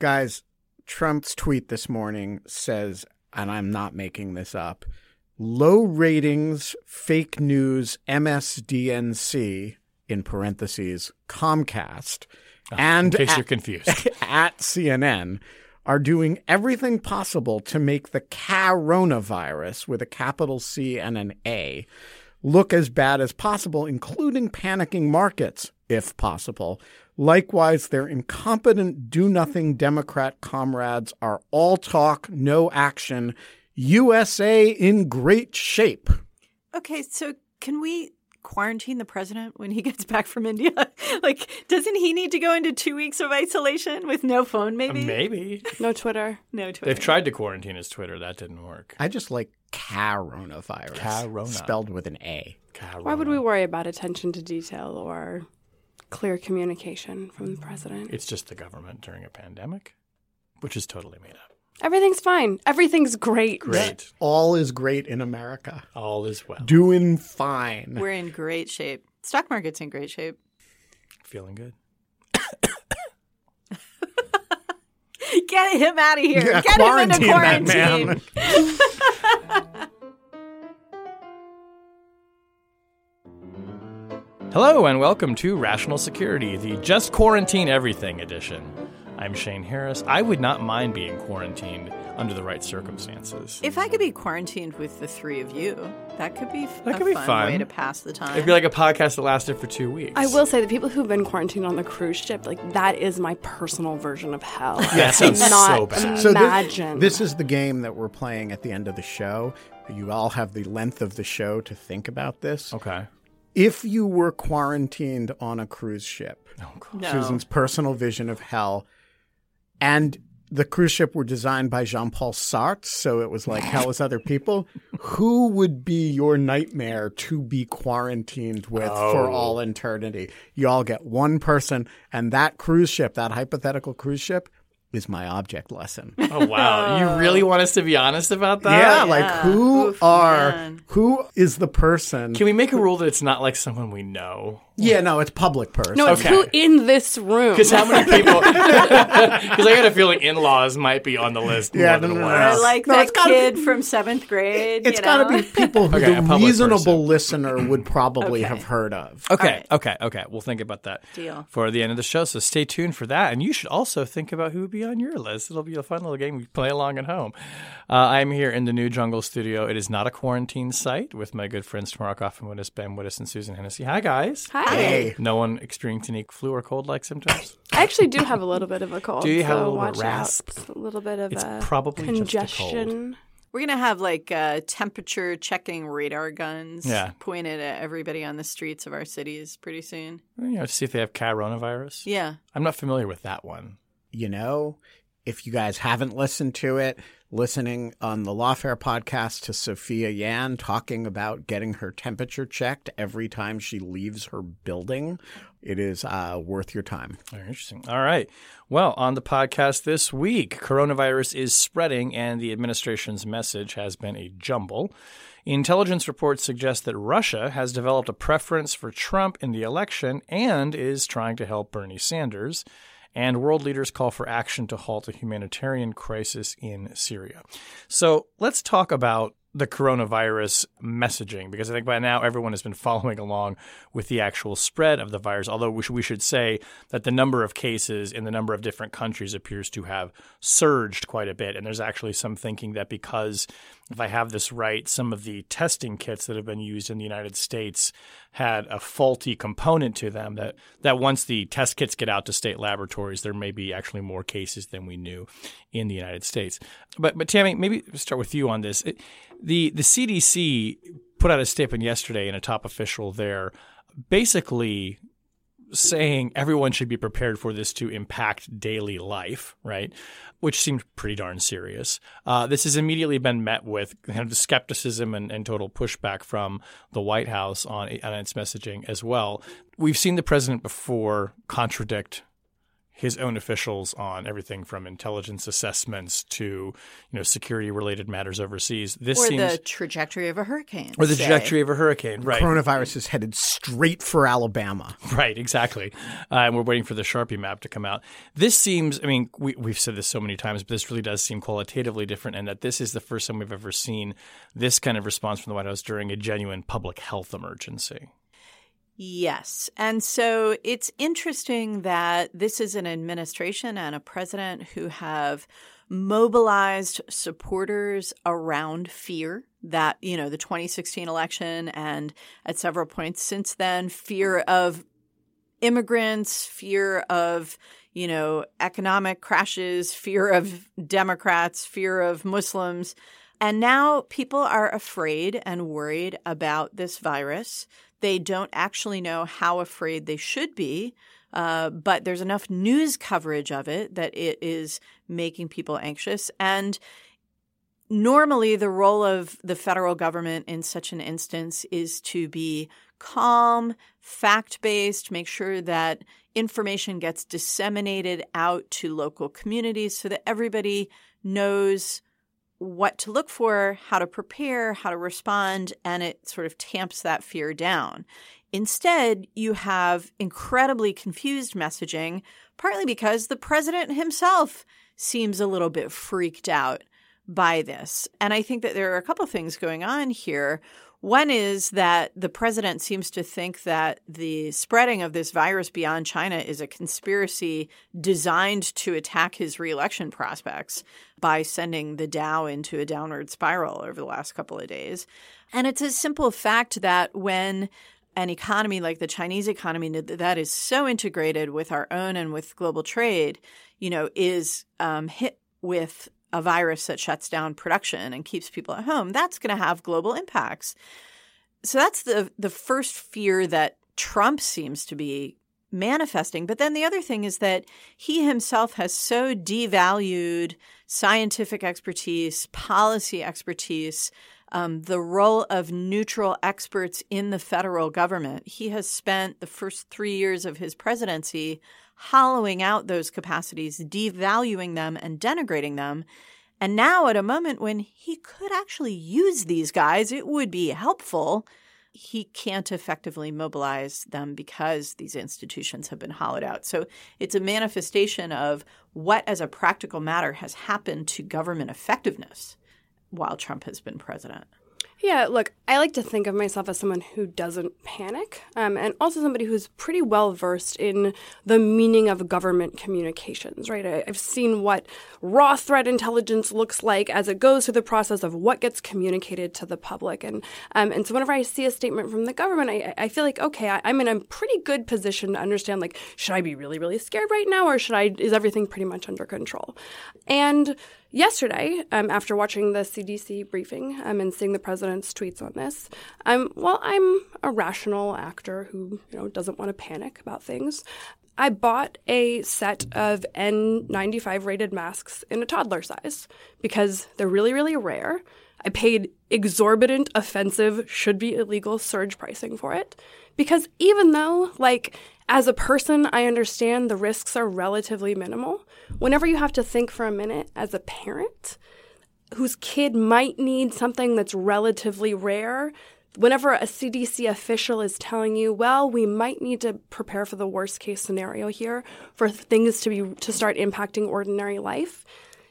Guys, Trump's tweet this morning says, and I'm not making this up, low ratings, fake news, MSDNC, in parentheses, Comcast, ah, and in case at, you're confused. at CNN are doing everything possible to make the coronavirus with a capital C and an A look as bad as possible, including panicking markets, if possible. Likewise, their incompetent, do nothing Democrat comrades are all talk, no action. USA in great shape. Okay, so can we quarantine the president when he gets back from India? like, doesn't he need to go into two weeks of isolation with no phone, uh, maybe? Maybe. No Twitter. No Twitter. They've tried to quarantine his Twitter. That didn't work. I just like coronavirus. Corona. Spelled with an A. Why would we worry about attention to detail or clear communication from the president? It's just the government during a pandemic, which is totally made up. Everything's fine. Everything's great. Great. All is great in America. All is well. Doing fine. We're in great shape. Stock market's in great shape. Feeling good. Get him out of here. Yeah, Get him into quarantine that quarantine. Hello, and welcome to Rational Security, the Just Quarantine Everything edition. I'm Shane Harris. I would not mind being quarantined under the right circumstances. If I could be quarantined with the three of you, that could be That a could be fun, fun. way to pass the time. It'd be like a podcast that lasted for two weeks. I will say the people who've been quarantined on the cruise ship, like that is my personal version of hell. Yeah, it sounds Not so bad. So thi- imagine. this is the game that we're playing at the end of the show. You all have the length of the show to think about this. Okay. If you were quarantined on a cruise ship, oh, no. Susan's personal vision of hell, and the cruise ship were designed by Jean Paul Sartre, so it was like hell as other people. Who would be your nightmare to be quarantined with for Oh. all eternity? You all get one person, and that cruise ship, that hypothetical cruise ship, is my object lesson. Oh wow! you oh. really want us to be honest about that? yeah, like who Oof, are man. who is the person? Can we make a rule that it's not like someone we know? Yeah, no, it's public person. no, it's Okay. who in this room. Because how many people? Because I got a feeling in-laws might be on the list. Yeah, more than no, no, no, one. no. I like No, it's that gotta kid be- from seventh grade. It's you got to be people who Okay, a the public reasonable person. listener would probably Okay. have heard of. Okay, right. okay, okay. We'll think about that Deal. for the end of the show. So stay tuned for that, and you should also think about who would be on your list. It'll be a fun little game we play along at home. Uh, I'm here in the new Jungle Studio. It is not a quarantine site with my good friends Tamara Cofman Wittes, Ben Wittes, and Susan Hennessy. Hi, guys. Hi. Hey, No one experiencing any flu or cold-like symptoms. I actually do have a little bit of a cold. Do you have a little bit watch rasp? out. A little bit of It's a probably just a cold. congestion. We're gonna have like uh, temperature checking radar guns Yeah. pointed at everybody on the streets of our cities pretty soon. You know, to see if they have coronavirus. Yeah. I'm not familiar with that one. you know, if you guys haven't listened to it, listening on the Lawfare podcast to Sophia Yan talking about getting her temperature checked every time she leaves her building, it is uh, worth your time. Very interesting. All right. Well, on the podcast this week, coronavirus is spreading, and the administration's message has been a jumble. Intelligence reports suggest that Russia has developed a preference for Trump in the election and is trying to help Bernie Sanders. And world leaders call for action to halt a humanitarian crisis in Syria. So let's talk about the coronavirus messaging because I think by now everyone has been following along with the actual spread of the virus. Although we should, we should say that the number of cases in the number of different countries appears to have surged quite a bit. And there's actually some thinking that because, if I have this right, some of the testing kits that have been used in the United States had a faulty component to them that, that once the test kits get out to state laboratories, there may be actually more cases than we knew in the United States. But, but Tammy, maybe start with you on this. It, the, the CDC put out a statement yesterday, and a top official there basically saying everyone should be prepared for this to impact daily life, right? Which seemed pretty darn serious. Uh, this has immediately been met with kind of skepticism and, and, total pushback from the White House on, on its messaging as well. We've seen the president before contradict his own officials on everything from intelligence assessments to you know security related matters overseas. This or seems, the trajectory of a hurricane, or the say. trajectory of a hurricane. Right, coronavirus is headed straight for Alabama. Right, exactly. Uh, and we're waiting for the Sharpie map to come out. This seems. I mean, we, we've said this so many times, but this really does seem qualitatively different, and that this is the first time we've ever seen this kind of response from the White House during a genuine public health emergency. Yes. And so it's interesting that this is an administration and a president who have mobilized supporters around fear that, you know, the 2016 election and at several points since then, fear of immigrants, fear of, you know, economic crashes, fear of Democrats, fear of Muslims. And now people are afraid and worried about this virus. They don't actually know how afraid they should be, uh, but there's enough news coverage of it that it is making people anxious. And normally, the role of the federal government in such an instance is to be calm, fact based, make sure that information gets disseminated out to local communities so that everybody knows what to look for, how to prepare, how to respond, and it sort of tamps that fear down. Instead, you have incredibly confused messaging, partly because the president himself seems a little bit freaked out by this. And I think that there are a couple things going on here. One is that the president seems to think that the spreading of this virus beyond China is a conspiracy designed to attack his reelection prospects by sending the Dow into a downward spiral over the last couple of days. And it's a simple fact that when an economy like the Chinese economy that is so integrated with our own and with global trade, you know, is um, hit with a virus that shuts down production and keeps people at home, that's going to have global impacts. So that's the the first fear that Trump seems to be manifesting. But then the other thing is that he himself has so devalued scientific expertise, policy expertise, um, the role of neutral experts in the federal government. He has spent the first three years of his presidency hollowing out those capacities, devaluing them, and denigrating them. And now, at a moment when he could actually use these guys, it would be helpful. He can't effectively mobilize them because these institutions have been hollowed out. So it's a manifestation of what, as a practical matter, has happened to government effectiveness while Trump has been president. Yeah, look, I like to think of myself as someone who doesn't panic, um, and also somebody who's pretty well versed in the meaning of government communications, right? I, have seen what raw threat intelligence looks like as it goes through the process of what gets communicated to the public. And, um, and so whenever I see a statement from the government, I, I feel like, okay, I, I'm in a pretty good position to understand, like, should I be really, really scared right now, or should I, is everything pretty much under control? And yesterday, um, after watching the CDC briefing um, and seeing the president's tweets on this, um, well, I'm a rational actor who you know doesn't want to panic about things. I bought a set of N95 rated masks in a toddler size because they're really, really rare. I paid exorbitant, offensive, should be illegal surge pricing for it because even though, like, as a person, I understand the risks are relatively minimal. Whenever you have to think for a minute as a parent whose kid might need something that's relatively rare, whenever a CDC official is telling you, well, we might need to prepare for the worst case scenario here for things to be to start impacting ordinary life,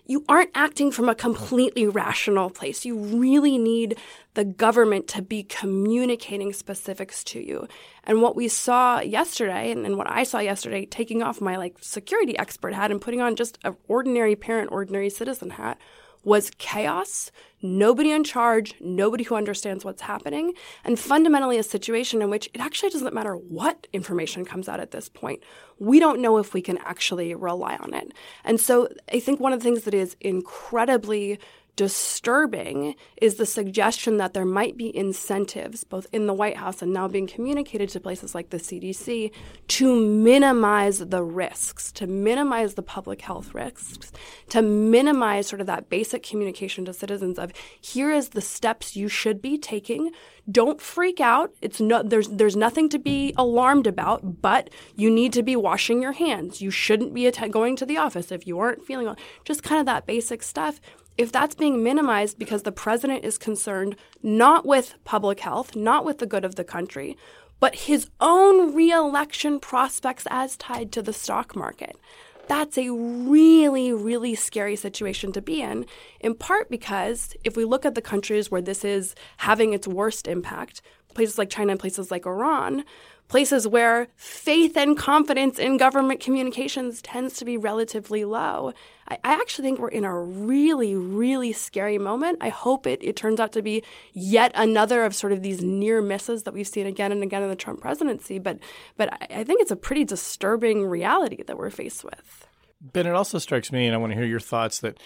you aren't acting from a completely rational place. You really need the government to be communicating specifics to you. And what we saw yesterday, and, and what I saw yesterday, taking off my like security expert hat and putting on just an ordinary parent, ordinary citizen hat, was chaos, nobody in charge, nobody who understands what's happening, and fundamentally a situation in which it actually doesn't matter what information comes out at this point. We don't know if we can actually rely on it. And so I think one of the things that is incredibly disturbing is the suggestion that there might be incentives, both in the White House and now being communicated to places like the CDC, to minimize the risks, to minimize the public health risks, to minimize sort of that basic communication to citizens of here is the steps you should be taking. Don't freak out. It's no, there's there's nothing to be alarmed about, but you need to be washing your hands. You shouldn't be att- going to the office if you aren't feeling well. Just kind of that basic stuff if that's being minimized because the president is concerned not with public health, not with the good of the country, but his own reelection prospects as tied to the stock market. That's a really, really scary situation to be in, in part because if we look at the countries where this is having its worst impact, places like China and places like Iran, places where faith and confidence in government communications tends to be relatively low. I, I, actually think we're in a really, really scary moment. I hope it, it turns out to be yet another of sort of these near misses that we've seen again and again in the Trump presidency. But but I, I think it's a pretty disturbing reality that we're faced with. Ben, it also strikes me, and I want to hear your thoughts that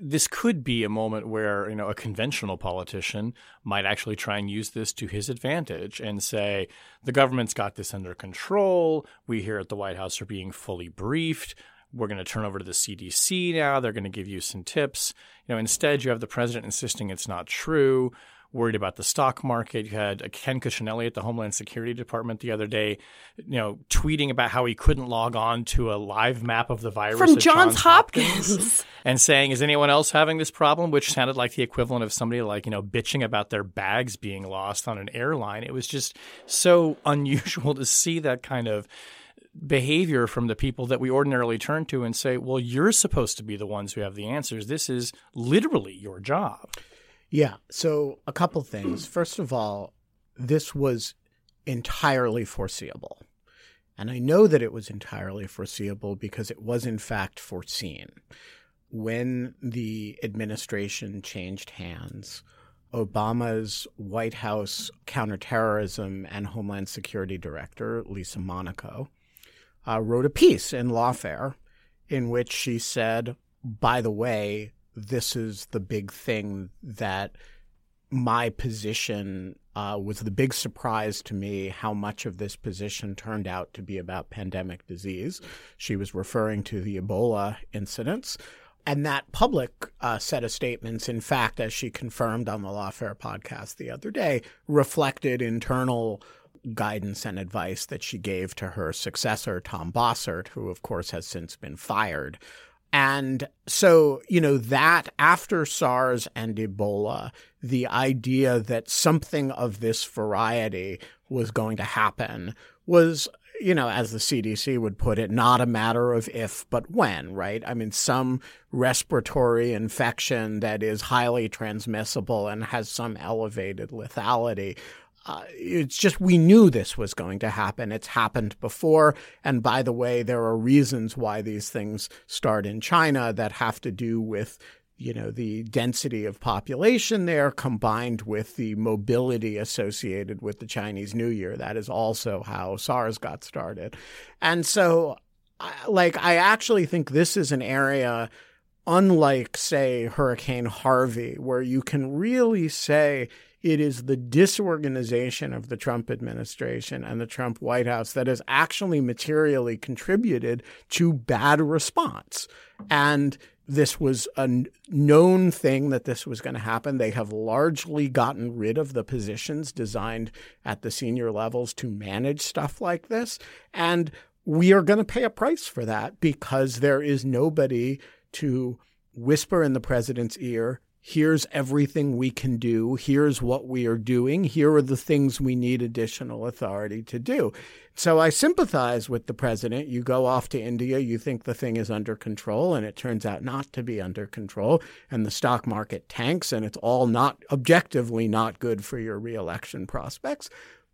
this could be a moment where you know a conventional politician might actually try and use this to his advantage and say the government's got this under control. We here at the White House are being fully briefed. We're going to turn over to the CDC now. They're going to give you some tips. You know, instead you have the president insisting it's not true worried about the stock market. You had uh, Ken Cuccinelli at the Homeland Security Department the other day, you know, tweeting about how he couldn't log on to a live map of the virus from Johns, Johns Hopkins, Hopkins and saying, "Is anyone else having this problem?" Which sounded like the equivalent of somebody like you know bitching about their bags being lost on an airline. It was just so unusual to see that kind of behavior from the people that we ordinarily turn to and say, well, you're supposed to be the ones who have the answers. This is literally your job. Yeah. So, a couple things. First of all, this was entirely foreseeable. And I know that it was entirely foreseeable because it was, in fact, foreseen. When the administration changed hands, Obama's White House counterterrorism and Homeland Security Director, Lisa Monaco, uh, wrote a piece in Lawfare in which she said, by the way, this is the big thing that my position uh, was the big surprise to me how much of this position turned out to be about pandemic disease. She was referring to the Ebola incidents. And that public uh, set of statements, in fact, as she confirmed on the Lawfare podcast the other day, reflected internal guidance and advice that she gave to her successor, Tom Bossert, who, of course, has since been fired and so, you know, that after SARS and Ebola, the idea that something of this variety was going to happen was, you know, as the CDC would put it, not a matter of if, but when, right? I mean, some respiratory infection that is highly transmissible and has some elevated lethality uh, it's just we knew this was going to happen. It's happened before. And by the way, there are reasons why these things start in China that have to do with you know the density of population there combined with the mobility associated with the Chinese New Year that is also how SARS got started and so like I actually think this is an area unlike say hurricane Harvey where you can really say it is the disorganization of the Trump administration and the Trump White House that has actually materially contributed to bad response. And this was a known thing that this was going to happen. They have largely gotten rid of the positions designed at the senior levels to manage stuff like this. And we are going to pay a price for that because there is nobody to whisper in the president's ear here's everything we can do. Here's what we are doing. Here are the things we need additional authority to do. So I sympathize with the president. You go off to India, you think the thing is under control, and it turns out not to be under control, and the stock market tanks, and it's all not objectively not good for your reelection prospects.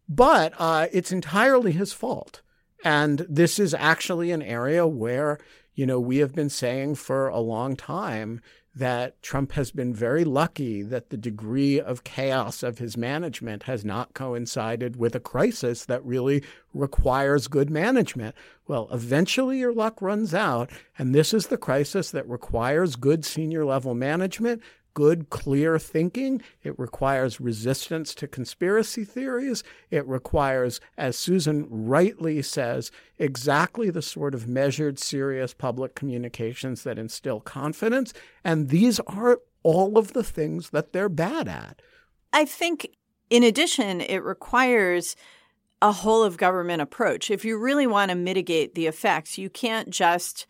But uh, it's entirely his fault. And this is actually an area where, you know, we have been saying for a long time that Trump has been very lucky that the degree of chaos of his management has not coincided with a crisis that really requires good management. Well, eventually your luck runs out, and this is the crisis that requires good senior level management, good, clear thinking. It requires resistance to conspiracy theories. It requires, as Susan rightly says, exactly the sort of measured, serious public communications that instill confidence. And these are all of the things that they're bad at. I think, in addition, it requires a whole of government approach. If you really want to mitigate the effects, you can't just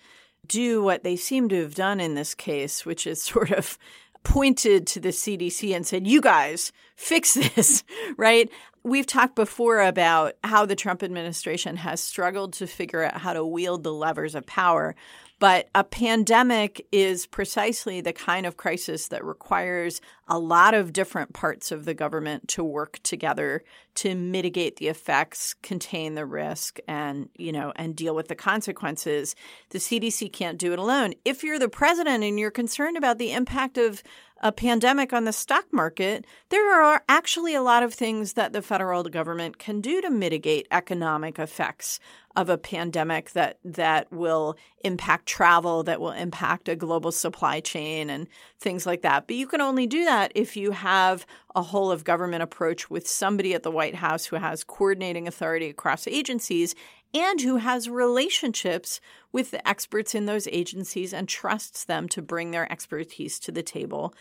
do what they seem to have done in this case, which is sort of pointed to the CDC and said, You guys, fix this, right? We've talked before about how the Trump administration has struggled to figure out how to wield the levers of power. But a pandemic is precisely the kind of crisis that requires a lot of different parts of the government to work together to mitigate the effects, contain the risk, and you know, and deal with the consequences. The CDC can't do it alone. If you're the president and you're concerned about the impact of a pandemic on the stock market, there are actually a lot of things that the federal government can do to mitigate economic effects of a pandemic that that will impact travel, that will impact a global supply chain and things like that. But you can only do that if you have a whole of government approach with somebody at the White House who has coordinating authority across agencies and who has relationships with the experts in those agencies and trusts them to bring their expertise to the table,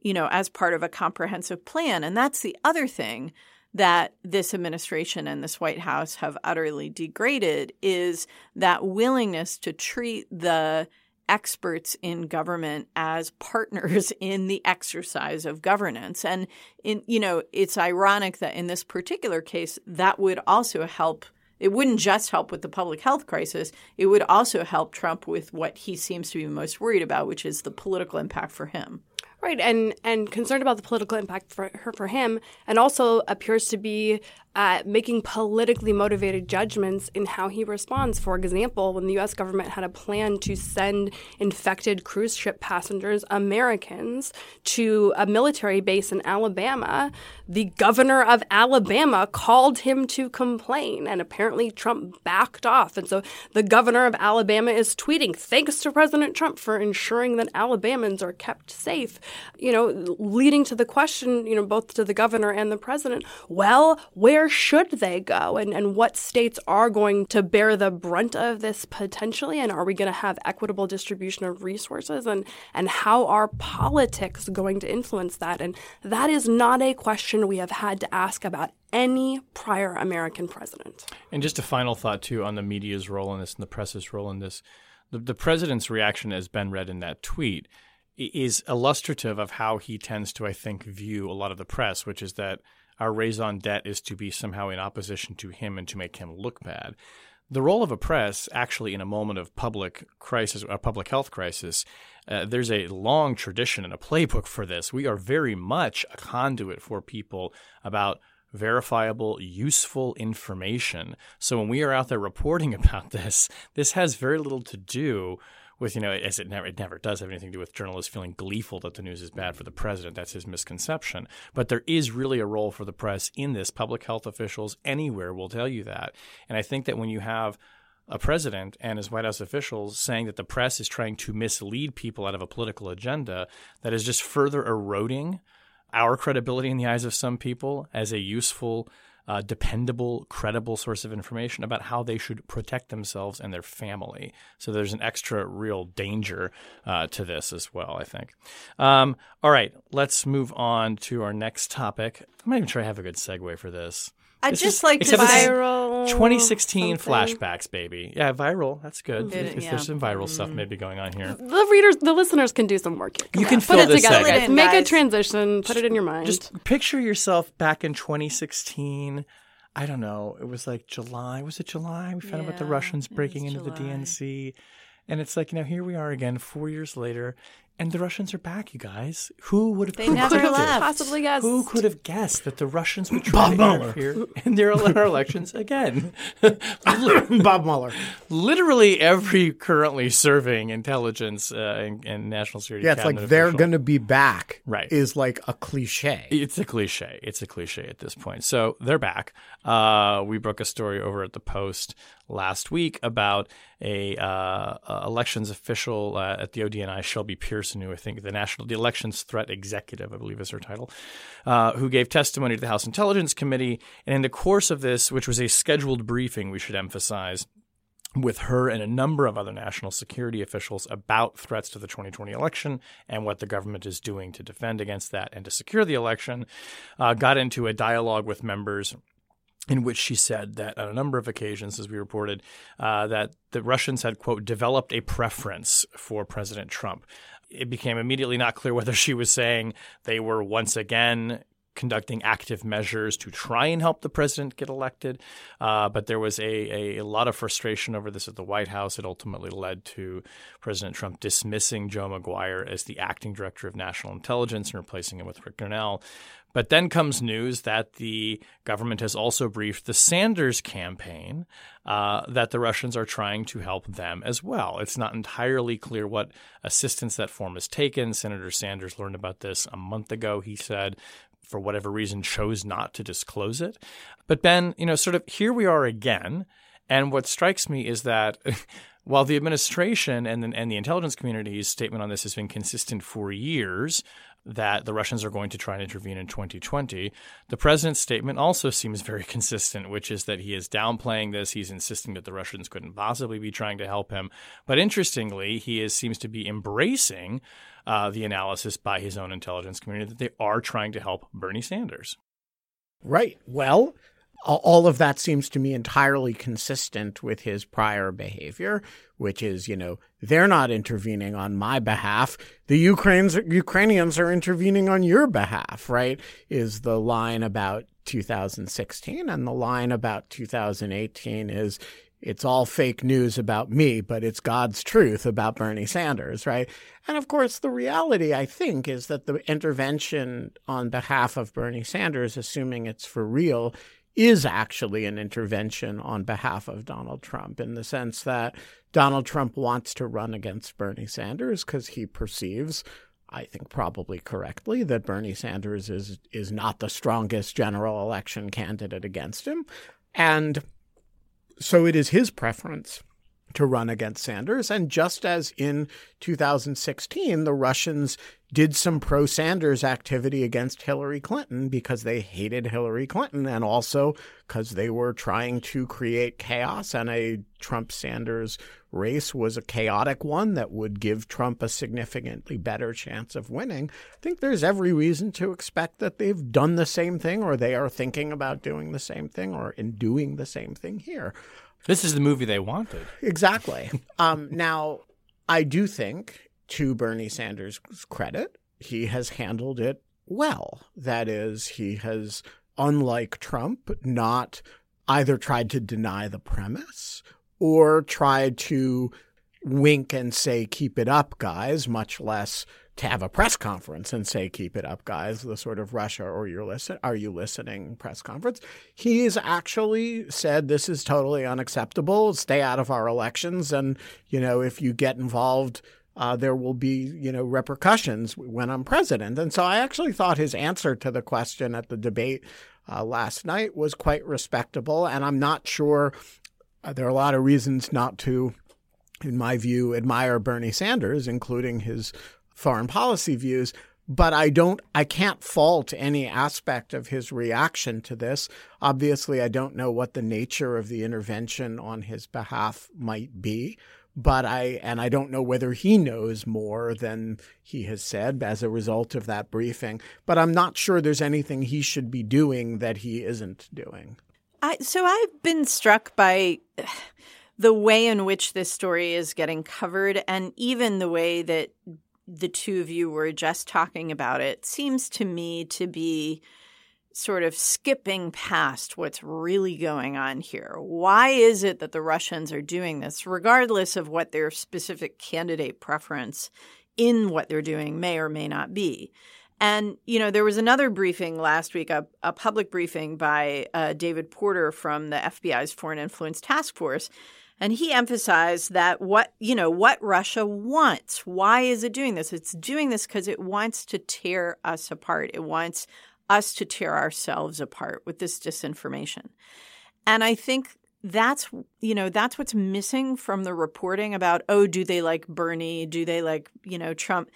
you know, as part of a comprehensive plan. And that's the other thing that this administration and this White House have utterly degraded is that willingness to treat the experts in government as partners in the exercise of governance. And in you know, it's ironic that in this particular case that would also help it wouldn't just help with the public health crisis, it would also help Trump with what he seems to be most worried about, which is the political impact for him. Right, and and concerned about the political impact for her for him, and also appears to be uh, making politically motivated judgments in how he responds. For example, when the U.S. government had a plan to send infected cruise ship passengers, Americans, to a military base in Alabama, the governor of Alabama called him to complain, and apparently Trump backed off. And so the governor of Alabama is tweeting, "Thanks to President Trump for ensuring that Alabamans are kept safe." You know, leading to the question, you know, both to the governor and the president, well, where should they go? And, and what states are going to bear the brunt of this potentially? And are we going to have equitable distribution of resources? And and how are politics going to influence that? And that is not a question we have had to ask about any prior American president. And just a final thought too on the media's role in this and the press's role in this. The, the president's reaction, as Ben read in that tweet, is illustrative of how he tends to, I think, view a lot of the press, which is that our raison d'etre is to be somehow in opposition to him and to make him look bad. The role of a press, actually, in a moment of public crisis, a public health crisis, uh, there's a long tradition and a playbook for this. We are very much a conduit for people about verifiable, useful information. So when we are out there reporting about this, this has very little to do with you know as it never it never does have anything to do with journalists feeling gleeful that the news is bad for the president. That's his misconception. But there is really a role for the press in this. Public health officials anywhere will tell you that. And I think that when you have a president and his White House officials saying that the press is trying to mislead people out of a political agenda that is just further eroding our credibility in the eyes of some people as a useful uh, dependable, credible source of information about how they should protect themselves and their family. So there's an extra real danger uh, to this as well, I think. Um, all right, let's move on to our next topic. I'm not even sure I have a good segue for this. I'd just is- like to Viral 2016 something. flashbacks, baby. Yeah, viral. That's good. Good, There's- yeah. There's some viral stuff maybe going on here. The readers, the listeners can do some work. here. Come You on, can put fill it together, guys. It in, Make a transition. Put it in your mind. Just picture yourself back in 2016. I don't know. It was like July. Was it July? We found out about the Russians breaking was into the DNC. And it's like, you know, here we are again, four years later, and the Russians are back, you guys. Who would have They who never could have left. possibly guessed. Who could have guessed that the Russians would try to interfere in their our elections again? Bob Mueller. Literally every currently serving intelligence uh, and, and national security. Yeah, it's like cabinet they're going to be back. Right. Is like a cliche. It's a cliche. It's a cliche at this point. So they're back. Uh, we broke a story over at the Post last week about a uh, elections official uh, at the ODNI, Shelby Pearson, who I think the National the Elections Threat Executive, I believe is her title, uh, who gave testimony to the House Intelligence Committee. And in the course of this, which was a scheduled briefing, we should emphasize, with her and a number of other national security officials about threats to the 2020 election and what the government is doing to defend against that and to secure the election, uh, got into a dialogue with members in which she said that on a number of occasions, as we reported, uh, that the Russians had, quote, developed a preference for President Trump. It became immediately not clear whether she was saying they were once again conducting active measures to try and help the president get elected. Uh, but there was a, a, lot of frustration over this at the White House. It ultimately led to President Trump dismissing Joe Maguire as the acting director of national intelligence and replacing him with Rick Grenell. But then comes news that the government has also briefed the Sanders campaign uh, that the Russians are trying to help them as well. It's not entirely clear what assistance that form has taken. Senator Sanders learned about this a month ago. He said for whatever reason, chose not to disclose it. But Ben, you know, sort of here we are again. And what strikes me is that while the administration and the, and the intelligence community's statement on this has been consistent for years, that the Russians are going to try and intervene in 2020. The president's statement also seems very consistent, which is that he is downplaying this. He's insisting that the Russians couldn't possibly be trying to help him. But interestingly, he is, seems to be embracing uh, the analysis by his own intelligence community that they are trying to help Bernie Sanders. Right. Well, all of that seems to me entirely consistent with his prior behavior, which is, you know, they're not intervening on my behalf. The Ukrainians, Ukrainians are intervening on your behalf, right? Is the line about 2016. And the line about 2018 is it's all fake news about me, but it's God's truth about Bernie Sanders, right? And of course, the reality, I think, is that the intervention on behalf of Bernie Sanders, assuming it's for real, is actually an intervention on behalf of Donald Trump in the sense that Donald Trump wants to run against Bernie Sanders because he perceives I think probably correctly that Bernie Sanders is is not the strongest general election candidate against him. And so it is his preference to run against Sanders. And just as in 2016, the Russians did some pro Sanders activity against Hillary Clinton because they hated Hillary Clinton and also because they were trying to create chaos. And a Trump Sanders race was a chaotic one that would give Trump a significantly better chance of winning. I think there's every reason to expect that they've done the same thing or they are thinking about doing the same thing or in doing the same thing here. This is the movie they wanted. Exactly. um, now, I do think, to Bernie Sanders' credit, he has handled it well. That is, he has, unlike Trump, not either tried to deny the premise or tried to wink and say, keep it up, guys, much less to have a press conference and say, keep it up, guys, the sort of Russia or you're listen, are you listening press conference. He's actually said this is totally unacceptable. Stay out of our elections. And, you know, if you get involved, uh, there will be, you know, repercussions when I'm president. And so I actually thought his answer to the question at the debate uh, last night was quite respectable. And I'm not sure uh, there are a lot of reasons not to in my view, admire Bernie Sanders, including his foreign policy views. But I don't, I can't fault any aspect of his reaction to this. Obviously, I don't know what the nature of the intervention on his behalf might be but I and I don't know whether he knows more than he has said as a result of that briefing. But I'm not sure there's anything he should be doing that he isn't doing. I, so I've been struck by the way in which this story is getting covered, and even the way that the two of you were just talking about it seems to me to be sort of skipping past what's really going on here. Why is it that the Russians are doing this, regardless of what their specific candidate preference in what they're doing may or may not be? And, you know, there was another briefing last week, a, a public briefing by uh, David Porter from the FBI's Foreign Influence Task Force and he emphasized that what, you know, what Russia wants. Why is it doing this? It's doing this because it wants to tear us apart. It wants us to tear ourselves apart with this disinformation. And I think that's you know that's what's missing from the reporting about oh do they like Bernie do they like you know Trump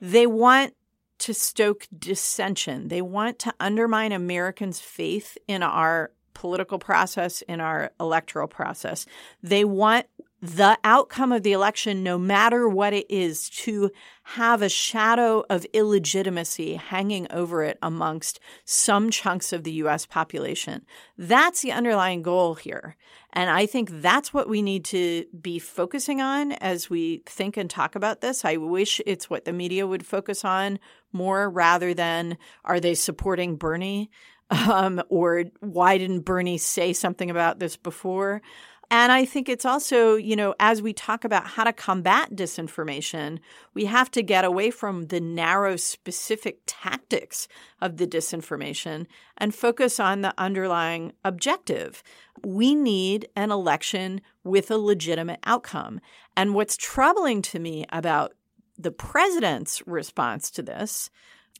they want to stoke dissension they want to undermine Americans faith in our political process in our electoral process they want the outcome of the election, no matter what it is, to have a shadow of illegitimacy hanging over it amongst some chunks of the US population. That's the underlying goal here. And I think that's what we need to be focusing on as we think and talk about this. I wish it's what the media would focus on more rather than are they supporting Bernie? Um, or why didn't Bernie say something about this before? And I think it's also, you know, as we talk about how to combat disinformation, we have to get away from the narrow, specific tactics of the disinformation and focus on the underlying objective. We need an election with a legitimate outcome. And what's troubling to me about the president's response to this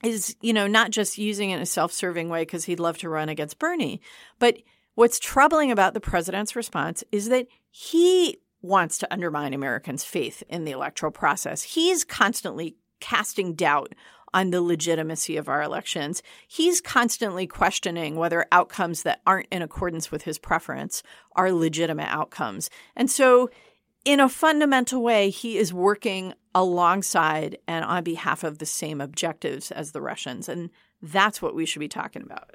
is, you know, not just using it in a self serving way because he'd love to run against Bernie, but What's troubling about the president's response is that he wants to undermine Americans' faith in the electoral process. He's constantly casting doubt on the legitimacy of our elections. He's constantly questioning whether outcomes that aren't in accordance with his preference are legitimate outcomes. And so, in a fundamental way, he is working alongside and on behalf of the same objectives as the Russians. And that's what we should be talking about.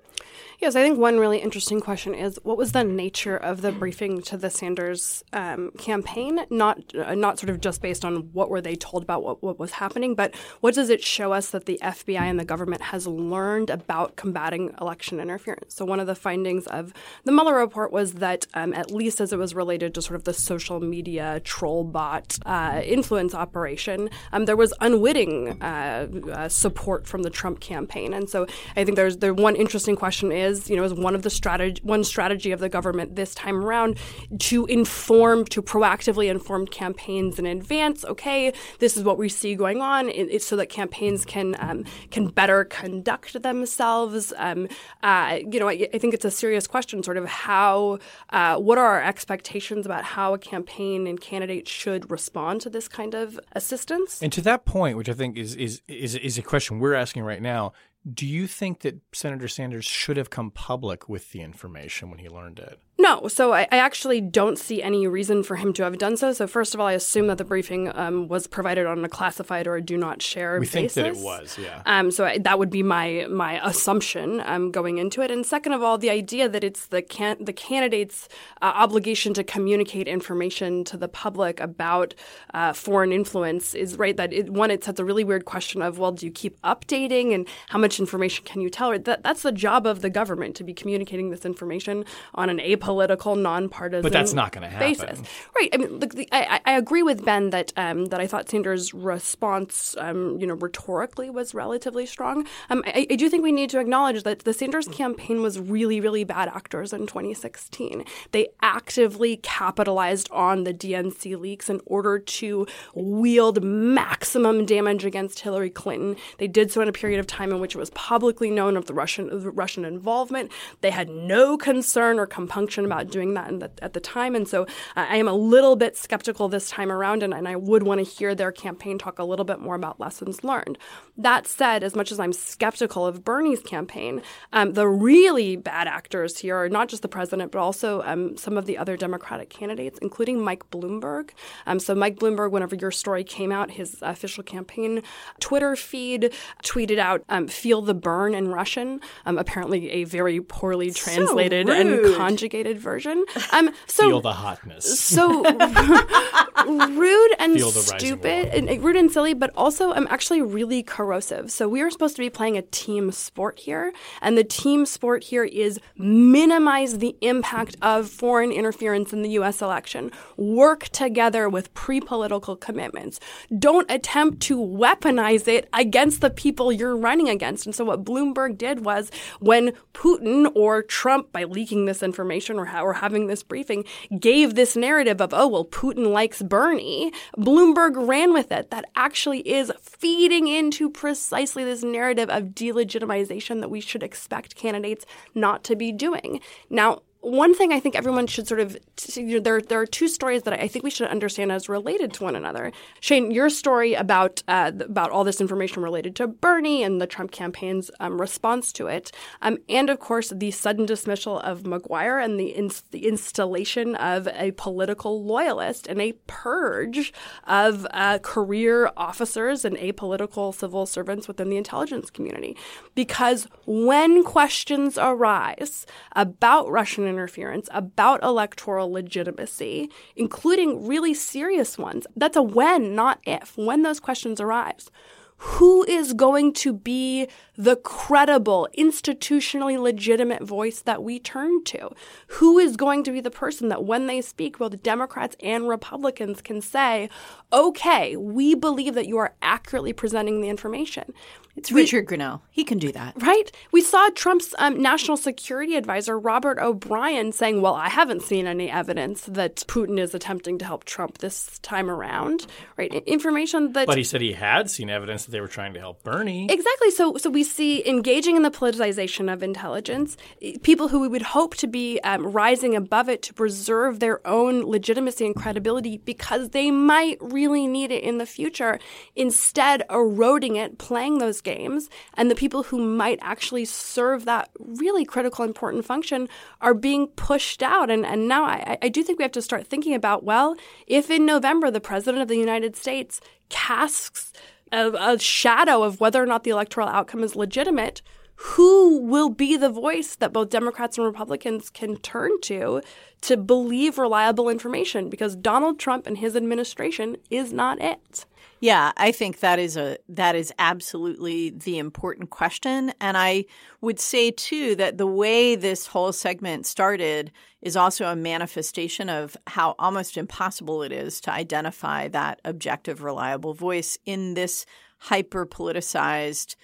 Yes, I think one really interesting question is what was the nature of the briefing to the Sanders um, campaign? Not uh, not sort of just based on what were they told about what, what was happening, but what does it show us that the FBI and the government has learned about combating election interference? So one of the findings of the Mueller report was that um, at least as it was related to sort of the social media troll bot uh, influence operation, um, there was unwitting uh, uh support from the Trump campaign, and so I think there's the one interesting question is, you know, is one of the strategy one strategy of the government this time around to inform, to proactively inform campaigns in advance. Okay, this is what we see going on, it's so that campaigns can um, can better conduct themselves. Um, uh, you know, I, I, think it's a serious question, sort of how, uh, what are our expectations about how a campaign and candidate should respond to this kind of assistance? And to that point, which I think is is is, is a question we're asking right now, do you think that Senator Sanders should have come public with the information when he learned it? No, so I, I, actually don't see any reason for him to have done so. So first of all, I assume that the briefing um, was provided on a classified or a do not share we basis. think that it was, yeah. Um, so I, that would be my my assumption um, going into it. And second of all, the idea that it's the can- the candidate's uh, obligation to communicate information to the public about uh, foreign influence is right. That it, one, it sets a really weird question of well, do you keep updating and how much information can you tell? That that's the job of the government to be communicating this information on an apolitical political, nonpartisan. But that's not going to happen, basis. right? I mean, look, the, I, I, agree with Ben that um, that I thought Sanders' response, um, you know, rhetorically was relatively strong. Um, I, I, do think we need to acknowledge that the Sanders campaign was really, really bad actors in 2016. They actively capitalized on the DNC leaks in order to wield maximum damage against Hillary Clinton. They did so in a period of time in which it was publicly known of the Russian of the Russian involvement. They had no concern or compunction about doing that the, at the time. And so uh, I am a little bit skeptical this time around, and, and I would want to hear their campaign talk a little bit more about lessons learned. That said, as much as I'm skeptical of Bernie's campaign, um, the really bad actors here are not just the president, but also um, some of the other Democratic candidates, including Mike Bloomberg. Um, so, Mike Bloomberg, whenever your story came out, his official campaign Twitter feed tweeted out um, "Feel the burn" in Russian, um, apparently a very poorly translated so and conjugated version. Um, so feel the hotness. So rude and stupid, and, rude and silly, but also I'm um, actually really corrosive. So we are supposed to be playing a team sport here, and the team sport here is minimize the impact of foreign interference in the U.S. election. Work together with pre-political commitments. Don't attempt to weaponize it against the people you're running against. And so what Bloomberg did was when Putin or Trump, by leaking this information or or, ha- or having this briefing gave this narrative of, oh, well, Putin likes Bernie. Bloomberg ran with it. That actually is feeding into precisely this narrative of delegitimization that we should expect candidates not to be doing. Now, one thing I think everyone should sort of you know, there there are two stories that I think we should understand as related to one another. Shane, your story about uh, about all this information related to Bernie and the Trump campaign's um, response to it, um, and of course the sudden dismissal of Maguire and the, ins- the installation of a political loyalist and a purge of uh, career officers and apolitical civil servants within the intelligence community. Because when questions arise about Russian interference, about electoral legitimacy, including really serious ones. That's a when, not if. When those questions arise, who is going to be the credible, institutionally legitimate voice that we turn to? Who is going to be the person that when they speak, both Democrats and Republicans can say, okay, we believe that you are accurately presenting the information? It's Richard Grenell. He can do that. Right? We saw Trump's um, national security advisor, Robert O'Brien, saying, Well, I haven't seen any evidence that Putin is attempting to help Trump this time around. Right? Information that. But he said he had seen evidence that they were trying to help Bernie. Exactly. So, so we see engaging in the politicization of intelligence, people who we would hope to be um, rising above it to preserve their own legitimacy and credibility because they might really need it in the future, instead eroding it, playing those games, and the people who might actually serve that really critical, important function are being pushed out. And, and now I, I do think we have to start thinking about well, if in November the President of the United States casts a, a shadow of whether or not the electoral outcome is legitimate, who will be the voice that both Democrats and Republicans can turn to to believe reliable information? Because Donald Trump and his administration is not it. Yeah, I think that is a that is absolutely the important question and I would say too that the way this whole segment started is also a manifestation of how almost impossible it is to identify that objective reliable voice in this hyper politicized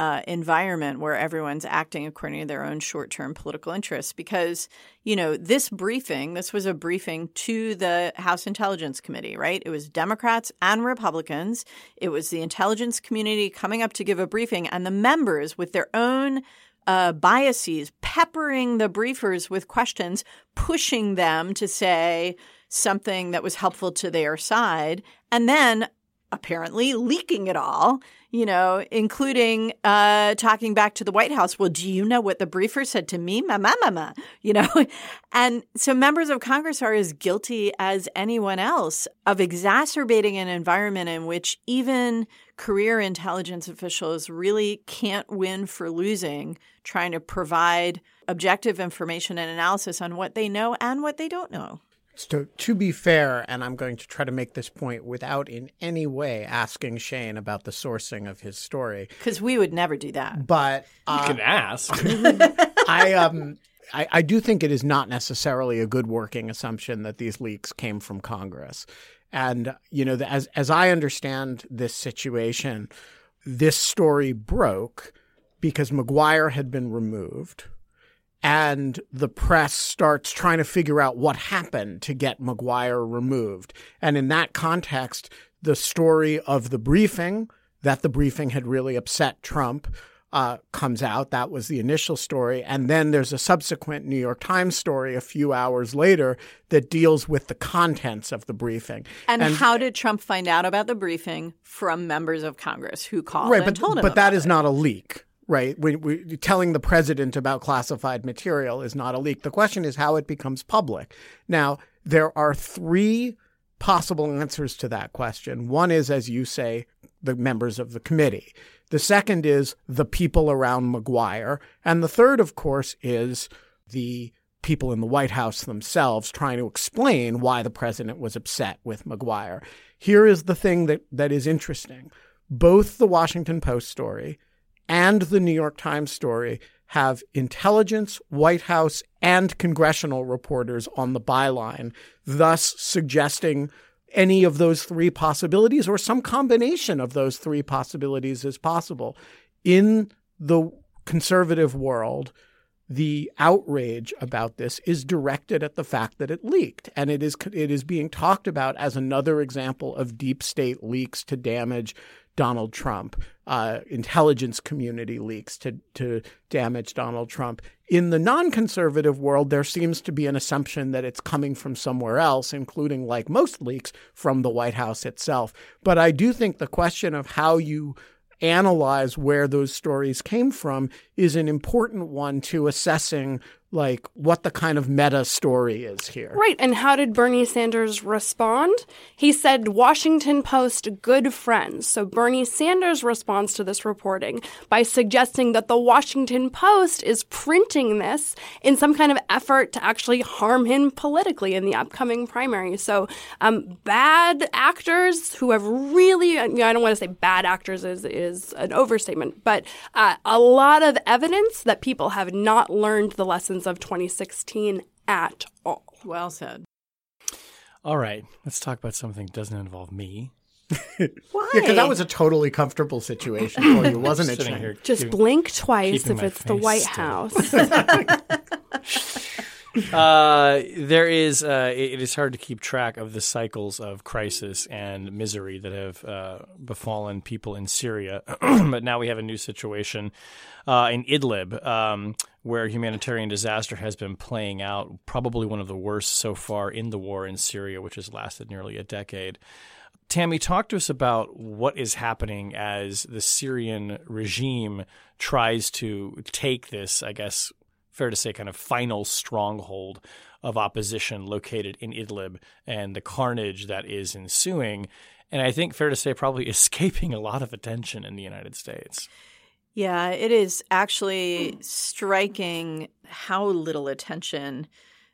uh, environment where everyone's acting according to their own short term political interests. Because, you know, this briefing, this was a briefing to the House Intelligence Committee, right? It was Democrats and Republicans. It was the intelligence community coming up to give a briefing, and the members with their own uh, biases, peppering the briefers with questions, pushing them to say something that was helpful to their side, and then apparently leaking it all you know, including uh, talking back to the White House. Well, do you know what the briefer said to me? Mama, mama, you know? And so members of Congress are as guilty as anyone else of exacerbating an environment in which even career intelligence officials really can't win for losing, trying to provide objective information and analysis on what they know and what they don't know. So, to be fair, and I'm going to try to make this point without in any way asking Shane about the sourcing of his story, because we would never do that. But uh, you can ask. I um. I, I do think it is not necessarily a good working assumption that these leaks came from Congress. And, you know, as, as I understand this situation, this story broke because Maguire had been removed and the press starts trying to figure out what happened to get Maguire removed. And in that context, the story of the briefing, that the briefing had really upset Trump, uh, comes out. That was the initial story. And then there's a subsequent New York Times story a few hours later that deals with the contents of the briefing. And, and how did Trump find out about the briefing from members of Congress who called right, and but, told him But that it? is not a leak right? We, we, telling the president about classified material is not a leak. The question is how it becomes public. Now, there are three possible answers to that question. One is, as you say, the members of the committee. The second is the people around Maguire. And the third, of course, is the people in the White House themselves trying to explain why the president was upset with Maguire. Here is the thing that, that is interesting. Both the Washington Post story and the New York Times story have intelligence, White House, and congressional reporters on the byline, thus suggesting any of those three possibilities or some combination of those three possibilities is possible. In the conservative world, the outrage about this is directed at the fact that it leaked and it is it is being talked about as another example of deep state leaks to damage Donald Trump, uh, intelligence community leaks to to damage Donald Trump. In the non-conservative world, there seems to be an assumption that it's coming from somewhere else, including, like most leaks, from the White House itself. But I do think the question of how you analyze where those stories came from is an important one to assessing like what the kind of meta story is here. Right. And how did Bernie Sanders respond? He said Washington Post good friends. So Bernie Sanders responds to this reporting by suggesting that the Washington Post is printing this in some kind of effort to actually harm him politically in the upcoming primary. So um, bad actors who have really, I don't want to say bad actors is, is an overstatement, but uh, a lot of evidence that people have not learned the lessons of 2016 at all. Well said. All right, let's talk about something that doesn't involve me. Why? Yeah, because that was a totally comfortable situation for you, wasn't it? Sitting Shane? here Just giving- blink twice keeping if my it's the face White still. House. Uh, there is. Uh, it, it is hard to keep track of the cycles of crisis and misery that have uh, befallen people in Syria. but now we have a new situation uh, in Idlib, um, where humanitarian disaster has been playing out. Probably one of the worst so far in the war in Syria, which has lasted nearly a decade. Tammy, talk to us about what is happening as the Syrian regime tries to take this, I guess, fair to say, kind of final stronghold of opposition located in Idlib and the carnage that is ensuing. And I think fair to say, probably escaping a lot of attention in the United States. Yeah, it is actually striking how little attention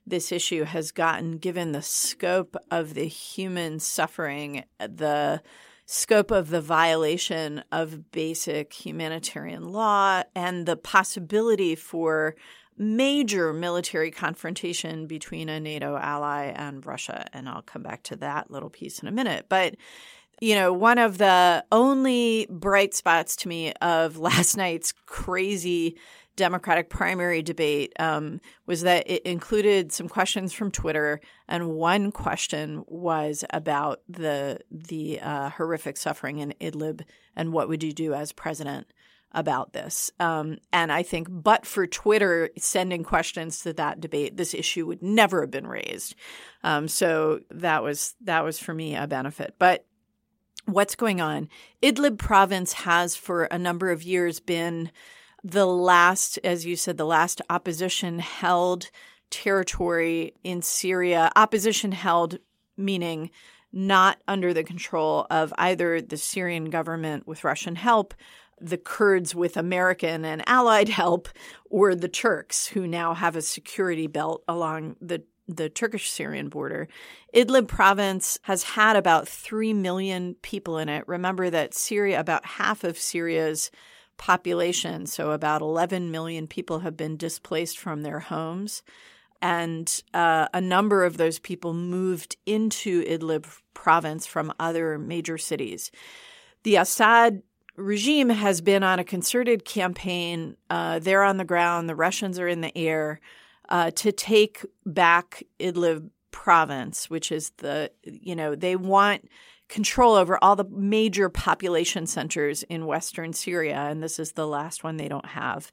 this issue has gotten given the scope of the human suffering, the scope of the violation of basic humanitarian law, and the possibility for major military confrontation between a NATO ally and Russia. And I'll come back to that little piece in a minute. But you know, one of the only bright spots to me of last night's crazy Democratic primary debate um, was that it included some questions from Twitter, and one question was about the the uh, horrific suffering in Idlib and what would you do as president about this. Um, and I think, but for Twitter sending questions to that debate, this issue would never have been raised. Um, so that was that was for me a benefit, but what's going on. Idlib province has for a number of years been the last, as you said, the last opposition held territory in Syria. Opposition held meaning not under the control of either the Syrian government with Russian help, the Kurds with American and Allied help, or the Turks, who now have a security belt along the the Turkish Syrian border. Idlib province has had about 3 million people in it. Remember that Syria, about half of Syria's population, so about 11 million people, have been displaced from their homes. And uh, a number of those people moved into Idlib province from other major cities. The Assad regime has been on a concerted campaign. Uh, they're on the ground, the Russians are in the air uh, to take back Idlib province, which is the, you know, they want control over all the major population centers in Western Syria. And this is the last one they don't have.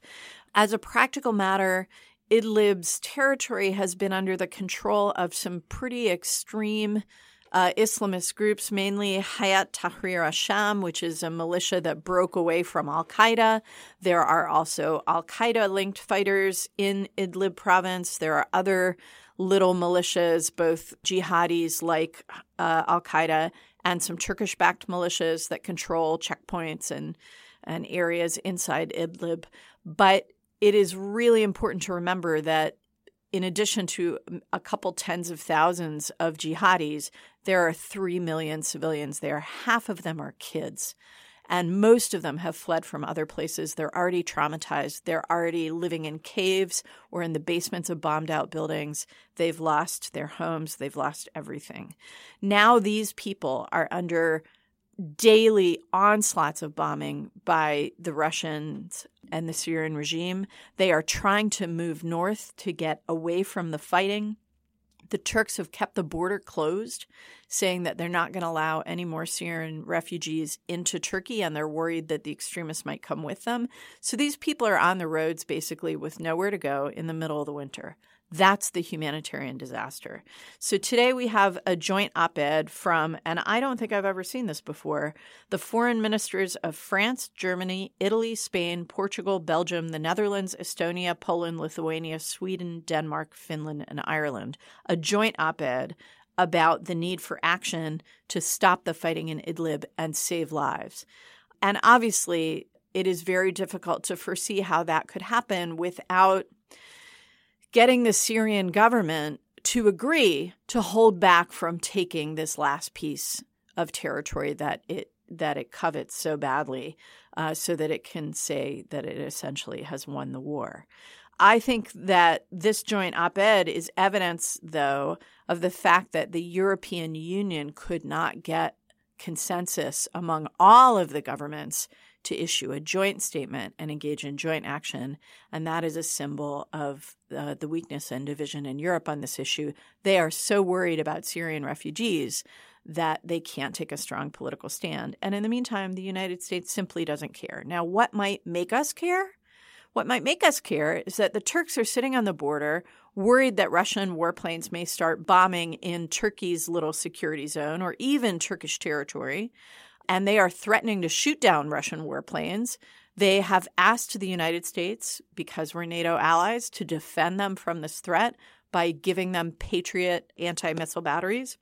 As a practical matter, Idlib's territory has been under the control of some pretty extreme uh, Islamist groups, mainly Hayat Tahrir al-Sham, which is a militia that broke away from Al Qaeda. There are also Al Qaeda linked fighters in Idlib province. There are other little militias, both jihadis like uh, Al Qaeda and some Turkish backed militias that control checkpoints and, and areas inside Idlib. But it is really important to remember that in addition to mm, a couple tens of thousands of jihadis, there are 3 million civilians there. Half of them are kids. And most of them have fled from other places. They're already traumatized. They're already living in caves or in the basements of bombed out buildings. They've lost their homes. They've lost everything. Now these people are under daily onslaughts of bombing by the Russians and the Syrian regime. They are trying to move north to get away from the fighting. The Turks have kept the border closed, saying that they're not going to allow any more Syrian refugees into Turkey and they're worried that the extremists might come with them. So these people are on the roads basically with nowhere to go in the middle of the winter. That's the humanitarian disaster. So today we have a joint op ed from, and I don't think I've ever seen this before, the foreign ministers of France, Germany, Italy, Spain, Portugal, Belgium, the Netherlands, Estonia, Poland, Lithuania, Sweden, Denmark, Finland, and Ireland. A joint op ed about the need for action to stop the fighting in Idlib and save lives. And obviously, it is very difficult to foresee how that could happen without getting the Syrian government to agree to hold back from taking this last piece of territory that it that it covets so badly, uh, so that it can say that it essentially has won the war. I think that this joint op ed is evidence, though, of the fact that the European Union could not get consensus among all of the governments to issue a joint statement and engage in joint action. And that is a symbol of uh, the weakness and division in Europe on this issue. They are so worried about Syrian refugees that they can't take a strong political stand. And in the meantime, the United States simply doesn't care. Now, what might make us care? What might make us care is that the Turks are sitting on the border, worried that Russian warplanes may start bombing in Turkey's little security zone or even Turkish territory and they are threatening to shoot down Russian warplanes. They have asked the United States, because we're NATO allies, to defend them from this threat by giving them Patriot anti missile batteries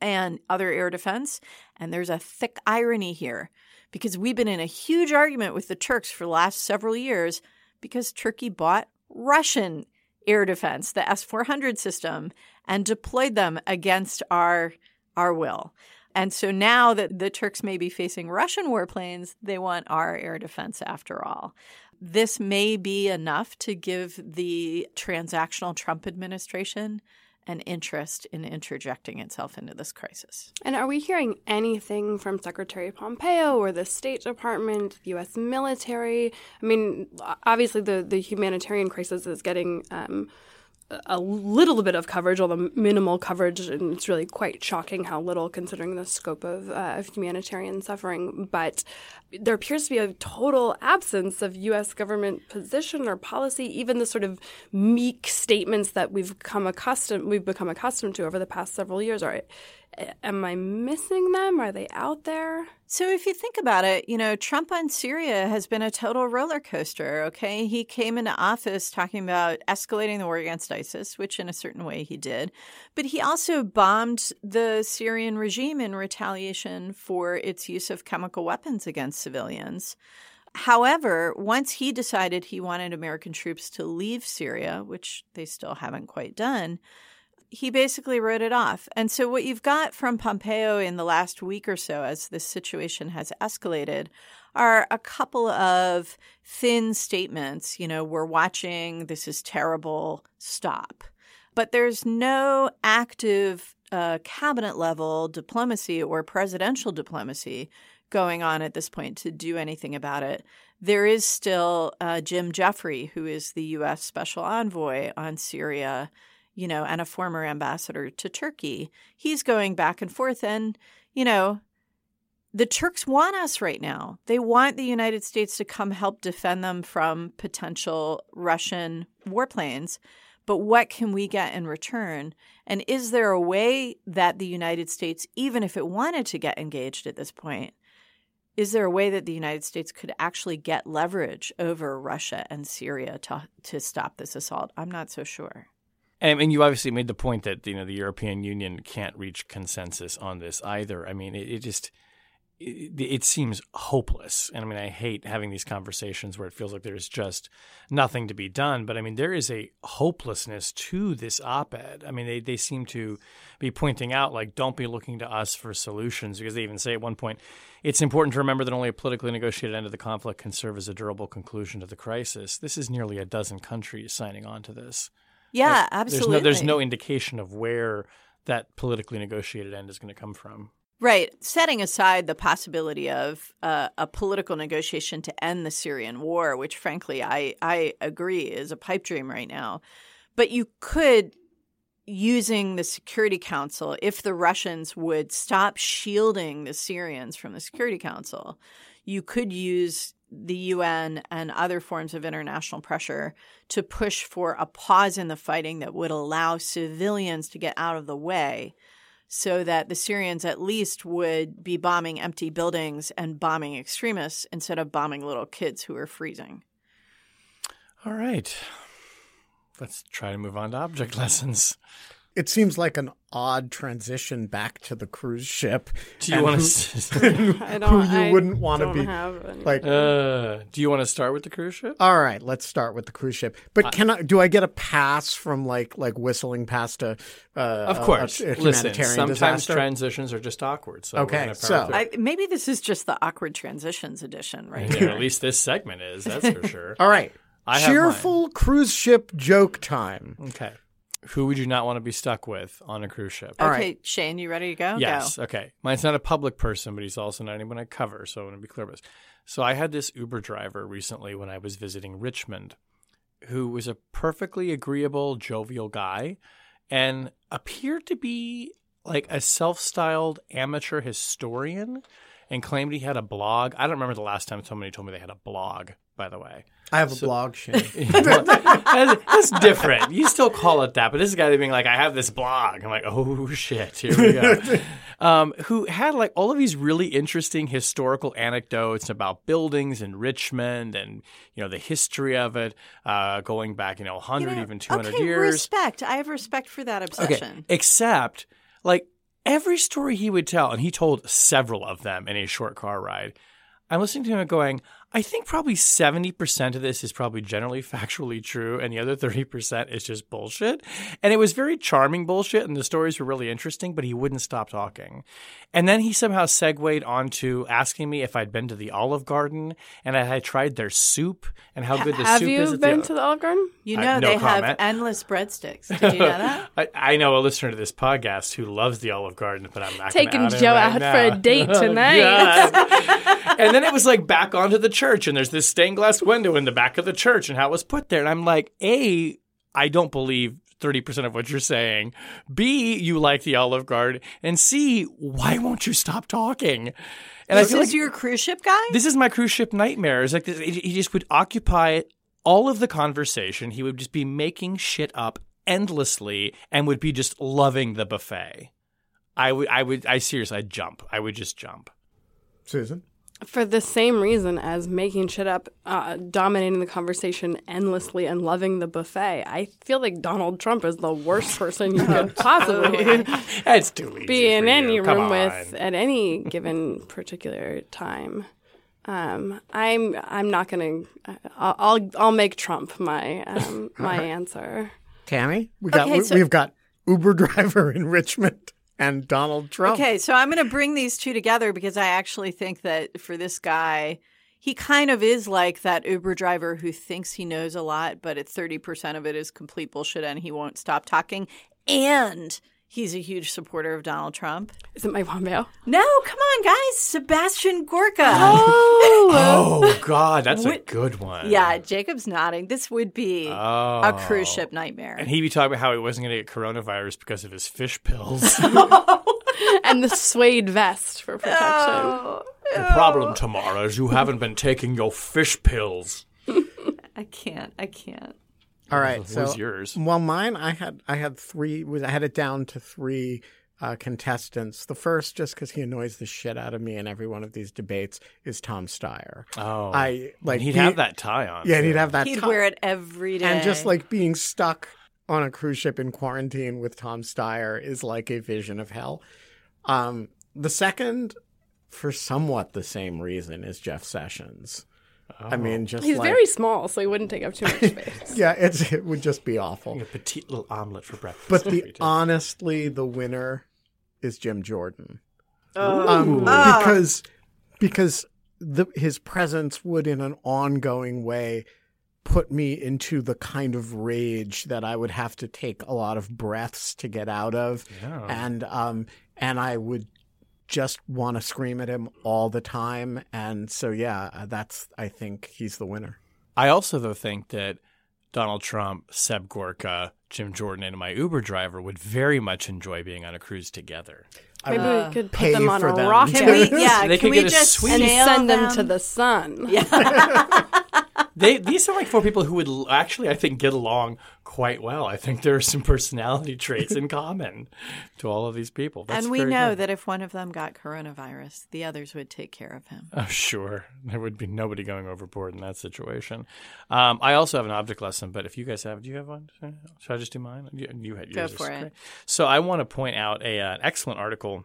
and other air defense. And there's a thick irony here because we've been in a huge argument with the Turks for the last several years because Turkey bought Russian air defense, the S 400 system, and deployed them against our, our will. And so now that the Turks may be facing Russian warplanes, they want our air defense after all. This may be enough to give the transactional Trump administration an interest in interjecting itself into this crisis. And are we hearing anything from Secretary Pompeo or the State Department, the U.S. military? I mean, obviously, the, the humanitarian crisis is getting. Um, a little bit of coverage, although minimal coverage, and it's really quite shocking how little considering the scope of, uh, of humanitarian suffering. But there appears to be a total absence of U.S. government position or policy, even the sort of meek statements that we've come accustomed we've become accustomed to over the past several years. Are am I missing them? Are they out there? So, if you think about it, you know, Trump on Syria has been a total roller coaster. Okay. He came into office talking about escalating the war against ISIS, which in a certain way he did. But he also bombed the Syrian regime in retaliation for its use of chemical weapons against civilians. However, once he decided he wanted American troops to leave Syria, which they still haven't quite done, he basically wrote it off. And so, what you've got from Pompeo in the last week or so, as this situation has escalated, are a couple of thin statements. You know, we're watching, this is terrible, stop. But there's no active uh, cabinet level diplomacy or presidential diplomacy going on at this point to do anything about it. There is still uh, Jim Jeffrey, who is the U.S. Special Envoy on Syria you know, and a former ambassador to Turkey. He's going back and forth. And, you know, the Turks want us right now. They want the United States to come help defend them from potential Russian warplanes. But what can we get in return? And is there a way that the United States, even if it wanted to get engaged at this point, is there a way that the United States could actually get leverage over Russia and Syria to, to stop this assault? I'm not so sure. And, and you obviously made the point that you know the European Union can't reach consensus on this either. I mean, it, it just it, it, seems hopeless. And I mean, I hate having these conversations where it feels like there's just nothing to be done. But I mean, there is a hopelessness to this op ed. I mean, they, they seem to be pointing out, like, don't be looking to us for solutions because they even say at one point, it's important to remember that only a politically negotiated end of the conflict can serve as a durable conclusion to the crisis. This is nearly a dozen countries signing on to this. Yeah, absolutely. There's no, there's no indication of where that politically negotiated end is going to come from. Right. Setting aside the possibility of uh, a political negotiation to end the Syrian war, which frankly I, I agree is a pipe dream right now, but you could using the Security Council, if the Russians would stop shielding the Syrians from the Security Council, you could use the UN and other forms of international pressure to push for a pause in the fighting that would allow civilians to get out of the way so that the Syrians at least would be bombing empty buildings and bombing extremists instead of bombing little kids who are freezing. All right. Let's try to move on to object lessons. It seems like an odd transition back to the cruise ship. Do you want to? I don't. who you I wouldn't want to be have any- like uh, do you want to start with the cruise ship? All right, let's start with the cruise ship. But can I? Do I get a pass from like like whistling past a? Uh, Of course. a, a Listen, sometimes disaster? transitions are just awkward. So Okay, so- I, maybe this is just the awkward transitions edition, right? Yeah, at least this segment is. That's for sure. All right, I have cheerful cruise ship joke time. Okay. Who would you not want to be stuck with on a cruise ship? All okay, right. Shane, you ready to go? Yes. Go. Okay. Mine's not a public person, but he's also not anyone I cover. So I want to be clear about this. So I had this Uber driver recently when I was visiting Richmond who was a perfectly agreeable, jovial guy and appeared to be like a self styled amateur historian and claimed he had a blog. I don't remember the last time somebody told me they had a blog, by the way. I have a blog, Shane. that's, that's different. You still call it that, but this is a guy being like, "I have this blog." I'm like, "Oh shit, here we go." um, who had like all of these really interesting historical anecdotes about buildings in Richmond and you know the history of it, uh, going back you know 100 You know, even 200 okay, years. respect. I have respect for that obsession. Okay. Except, like, every story he would tell, and he told several of them in a short car ride, I'm listening to him going, I think probably 70% of this is probably generally factually true, and the other 30% is just bullshit. And it was very charming bullshit, and the stories were really interesting, but he wouldn't stop talking. And then he somehow segued onto asking me if I'd been to the Olive Garden and I had tried their soup and how good the have soup you is. at been the, to the Olive Garden? You know no they comment. have endless breadsticks. Did you know that? I, I know a listener to this podcast who loves the Olive Garden, but I'm not Taking Joe out now. for a date tonight. And then it was like back onto the church, and there's this stained glass window in the back of the church, and how it was put there. And I'm like, A, I don't believe 30% of what you're saying. B, you like the Olive Garden. And C, why won't you stop talking? And I this feel is like your cruise ship guy? this is my cruise ship nightmare. It's like this, he he just would occupy all of the conversation. He would just be making shit up endlessly and would be just loving the buffet. I would, I would, I seriously, I'd jump. I would just jump. Susan. For the same reason as making shit up, uh, dominating the conversation endlessly, and loving the buffet, I feel like Donald Trump is the worst person you could possibly It's too easy. be in any you. Come room with at any given particular time. Um, I'm I'm not gonna. I'll I'll, I'll make Trump my um, my answer. Tammy, we got Okay, we, so- we've got Uber driver in Richmond and Donald Trump. Okay, so I'm going to bring these two together because I actually think that for this guy, he kind of is like that Uber driver who thinks he knows a lot, but at 30% of it is complete bullshit and he won't stop talking. And he's a huge supporter of Donald Trump. Is it Mike Pompeo? No, come on, guys. Sebastian Gorka. Oh oh God, that's a good one. Yeah, Jacob's nodding. This would be Oh. a cruise ship nightmare. And he'd be talking about how he wasn't going to get coronavirus because of his fish pills. and the suede vest for protection. Oh, the problem tomorrow is you haven't been taking your fish pills. I can't. I can't. All right. What So was yours? Well, mine, I had I had three. Was I had it down to three uh, contestants. The first, just because he annoys the shit out of me in every one of these debates, is Tom Steyer. Oh, I like he'd he- have that tie on. Yeah, and too. he'd have that. Tie. He'd top- wear it every day. and just like being stuck on a cruise ship in quarantine with Tom Steyer is like a vision of hell. Um, the second, for somewhat the same reason, is Jeff Sessions. I mean, just He's like, very small, so he wouldn't take up too much space. yeah, it's it would just be awful. a petite little omelet for breakfast. But the honestly, the winner is Jim Jordan. Oh. Um, Ah. because because the, his presence would, in an ongoing way, put me into the kind of rage that I would have to take a lot of breaths to get out of, Yeah. and um, and I would just want to scream at him all the time. And so, yeah, uh, that's I think he's the winner. I also though think that Donald Trump, Seb Gorka, Jim Jordan and my Uber driver would very much enjoy being on a cruise together. Maybe we could put pay them on for a them. rocket Can we? Yeah. They can could we get just suite. and sail send them to the sun. Yeah. They these are like four people who would actually, I think, get along quite well. I think there are some personality traits in common to all of these people. That's and we know good. that if one of them got coronavirus, the others would take care of him. Oh, sure. There would be nobody going overboard in that situation. Um, I also have an object lesson, but if you guys have, do you have one? Should I just do mine? You, you had Go for it. great. So I want to point out a, uh, an excellent article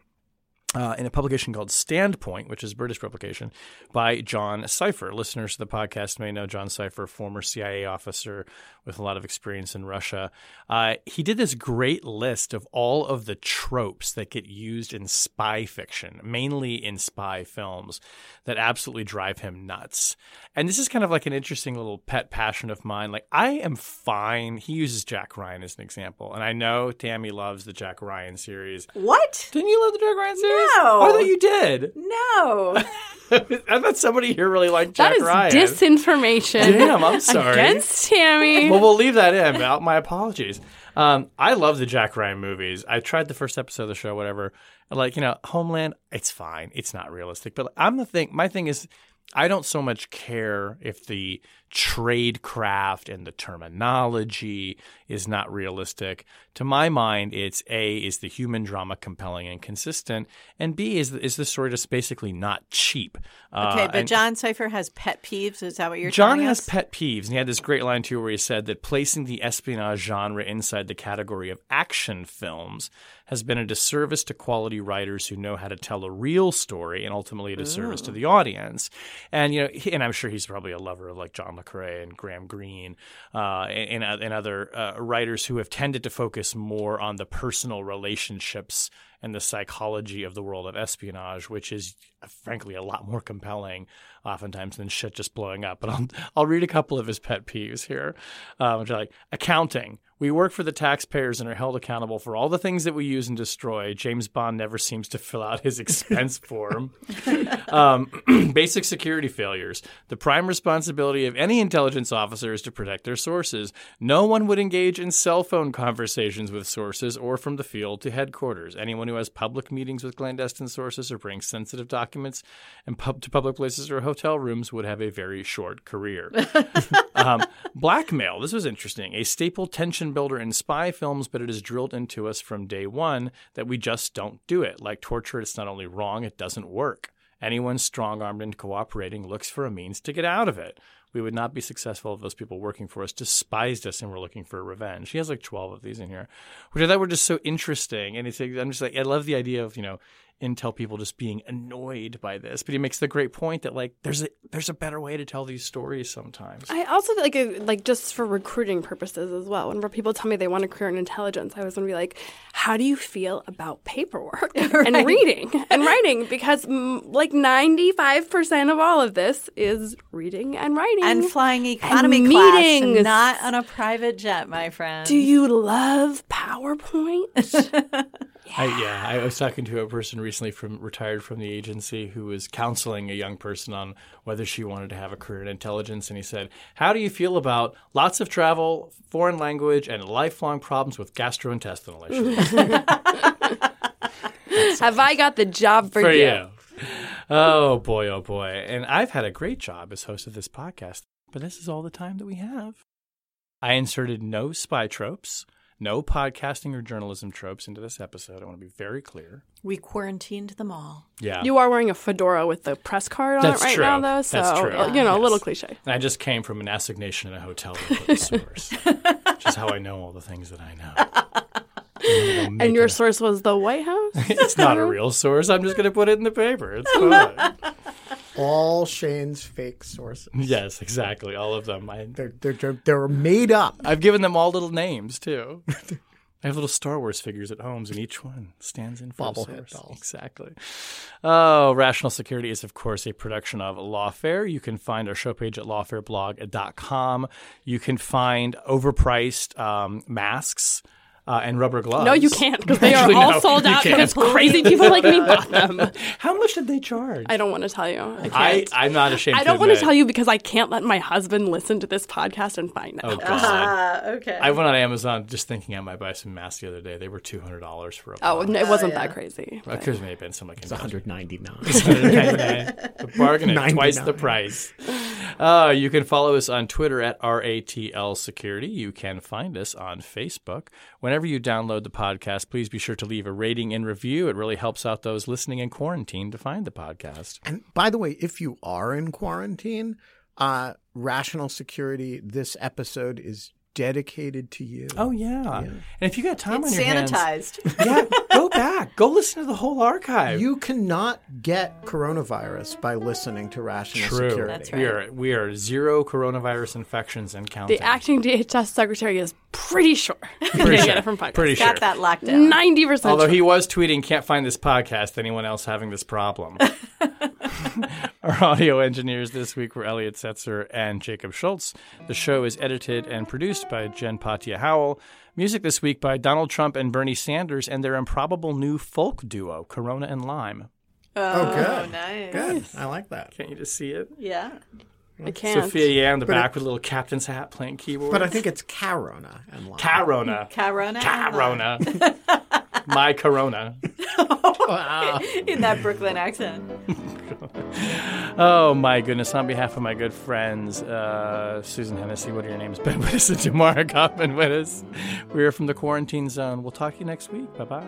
uh, in a publication called Standpoint, which is a British publication, by John Cipher. Listeners to the podcast may know John Cipher, former CIA officer with a lot of experience in Russia. Uh, he did this great list of all of the tropes that get used in spy fiction, mainly in spy films, that absolutely drive him nuts. And this is kind of like an interesting little pet passion of mine. Like, I am fine. He uses Jack Ryan as an example. And I know Tammy loves the Jack Ryan series. What? Didn't you love the Jack Ryan series? No. Oh, I thought you did. No. I thought somebody here really liked Jack That is Ryan. disinformation. Damn, I'm sorry. Against Tammy. well, we'll leave that in. My apologies. Um, I love the Jack Ryan movies. I tried the first episode of the show, whatever. Like you know, Homeland, it's fine. It's not realistic, but I'm the thing. My thing is, I don't so much care if the trade craft and the terminology is not realistic. To my mind, it's A, is the human drama compelling and consistent, and B, is, is the story just basically not cheap. Okay, Uh, but and- John Cipher has pet peeves. Is that what you're saying? John has us? pet peeves, and he had this great line too, where he said that placing the espionage genre inside the category of action films has been a disservice to quality writers who know how to tell a real story, and ultimately a disservice to the audience. And you know, he, and I'm sure he's probably a lover of like John le Carré and Graham Greene uh, and, and and other uh, writers who have tended to focus more on the personal relationships and the psychology of the world of espionage, which is frankly a lot more compelling oftentimes than shit just blowing up. But I'll, I'll read a couple of his pet peeves here, uh, which are like accounting. We work for the taxpayers and are held accountable for all the things that we use and destroy. James Bond never seems to fill out his expense form. Um, basic security failures. The prime responsibility of any intelligence officer is to protect their sources. No one would engage in cell phone conversations with sources or from the field to headquarters. Anyone who has public meetings with clandestine sources or brings sensitive documents and pub- to public places or hotel rooms would have a very short career. um, blackmail. This was interesting. A staple tension builder in spy films, but it is drilled into us from day one that we just don't do it. Like torture, it's not only wrong, it doesn't work. Anyone strong armed and cooperating looks for a means to get out of it. We would not be successful if those people working for us despised us and were looking for revenge. He has like 12 of these in here, which I thought were just so interesting. And it's, I'm just like, I love the idea of, you know, Intel people just being annoyed by this. But he makes the great point that like there's a there's a better way to tell these stories sometimes. I also feel like it, like just for recruiting purposes as well. Whenever people tell me they want a career in intelligence, I always want to be like, "How do you feel about paperwork and reading and writing?" Because like ninety five percent of all of this is reading and writing and flying economy and class, meetings. not on a private jet, my friend. Do you love PowerPoint? I, yeah, I was talking to a person recently from retired from the agency who was counseling a young person on whether she wanted to have a career in intelligence, and he said, "How do you feel about lots of travel, foreign language, and lifelong problems with gastrointestinal issues?" Have I got the job for, for you? you. Oh boy, oh boy. And I've had a great job as host of this podcast, but this is all the time that we have. I inserted no spy tropes, no podcasting or journalism tropes into this episode. I want to be very clear. We quarantined them all. Yeah. You are wearing a fedora with the press card on That's it right true. now, though. So That's true. you know, a little cliche. And I just came from an assignation in a hotel room with a source, which is how I know all the things that I know. And, And your source was the White House. it's not a real source. I'm just going to put it in the paper. It's fine. All Shane's fake sources. yes, exactly. All of them. I, They're, they're, they're, they're made up. I've given them all little names too. I have little Star Wars figures at homes, and each one stands in for a source. dolls. Exactly. Oh, Rational Security is, of course, a production of Lawfare. You can find our show page at lawfareblog.com. You can find overpriced um, masks. Uh, and rubber gloves. No, you can't because they are all no, sold out because crazy people like me bought them. How much did they charge? I don't want to tell you. I I, can't. I'm not ashamed. I don't want to tell you because I can't let my husband listen to this podcast and find out. Oh out. God! Ah, okay. I went on Amazon just thinking I might buy some masks the other day. They were two hundred dollars for a. Oh, box. no, it wasn't that crazy. Well, Could have been some like It's 199. a bargain at twice the price. Uh, you can follow us on Twitter at RATL Security. You can find us on Facebook. Whenever you download the podcast, please be sure to leave a rating and review. It really helps out those listening in quarantine to find the podcast. And by the way, if you are in quarantine, uh, Rational Security, this episode is dedicated to you. Oh yeah. And if you got time it's on your hands, sanitized. yeah, go back, go listen to the whole archive. You cannot get coronavirus by listening to Rational True. Security. That's We right. are we are zero coronavirus infections and counting. The acting DHS secretary is pretty sure. Pretty They sure. get it from podcast. Pretty Got sure. that locked down. Ninety percent. Although he was tweeting, can't find this podcast. Anyone else having this problem? Our audio engineers this week were Elliot Setzer and Jacob Schultz. The show is edited and produced by Jen Patja Howell. Music this week by Donald Trump and Bernie Sanders and their improbable new folk duo, Corona and Lime. Oh, good. Oh, nice. Good. I like that. Can't you just see it? Yeah. I can't. Sophia Yeah in the back with a little captain's hat playing keyboard. But I think it's Carona and Lime. Corona. Corona. Corona. My Corona. In that Brooklyn accent. Oh my goodness! On behalf of my good friends, uh, Susan Hennessy, what are your names? Ben Wittes and Tamara Cofman Wittes. We are from the quarantine zone. We'll talk to you next week. Bye bye.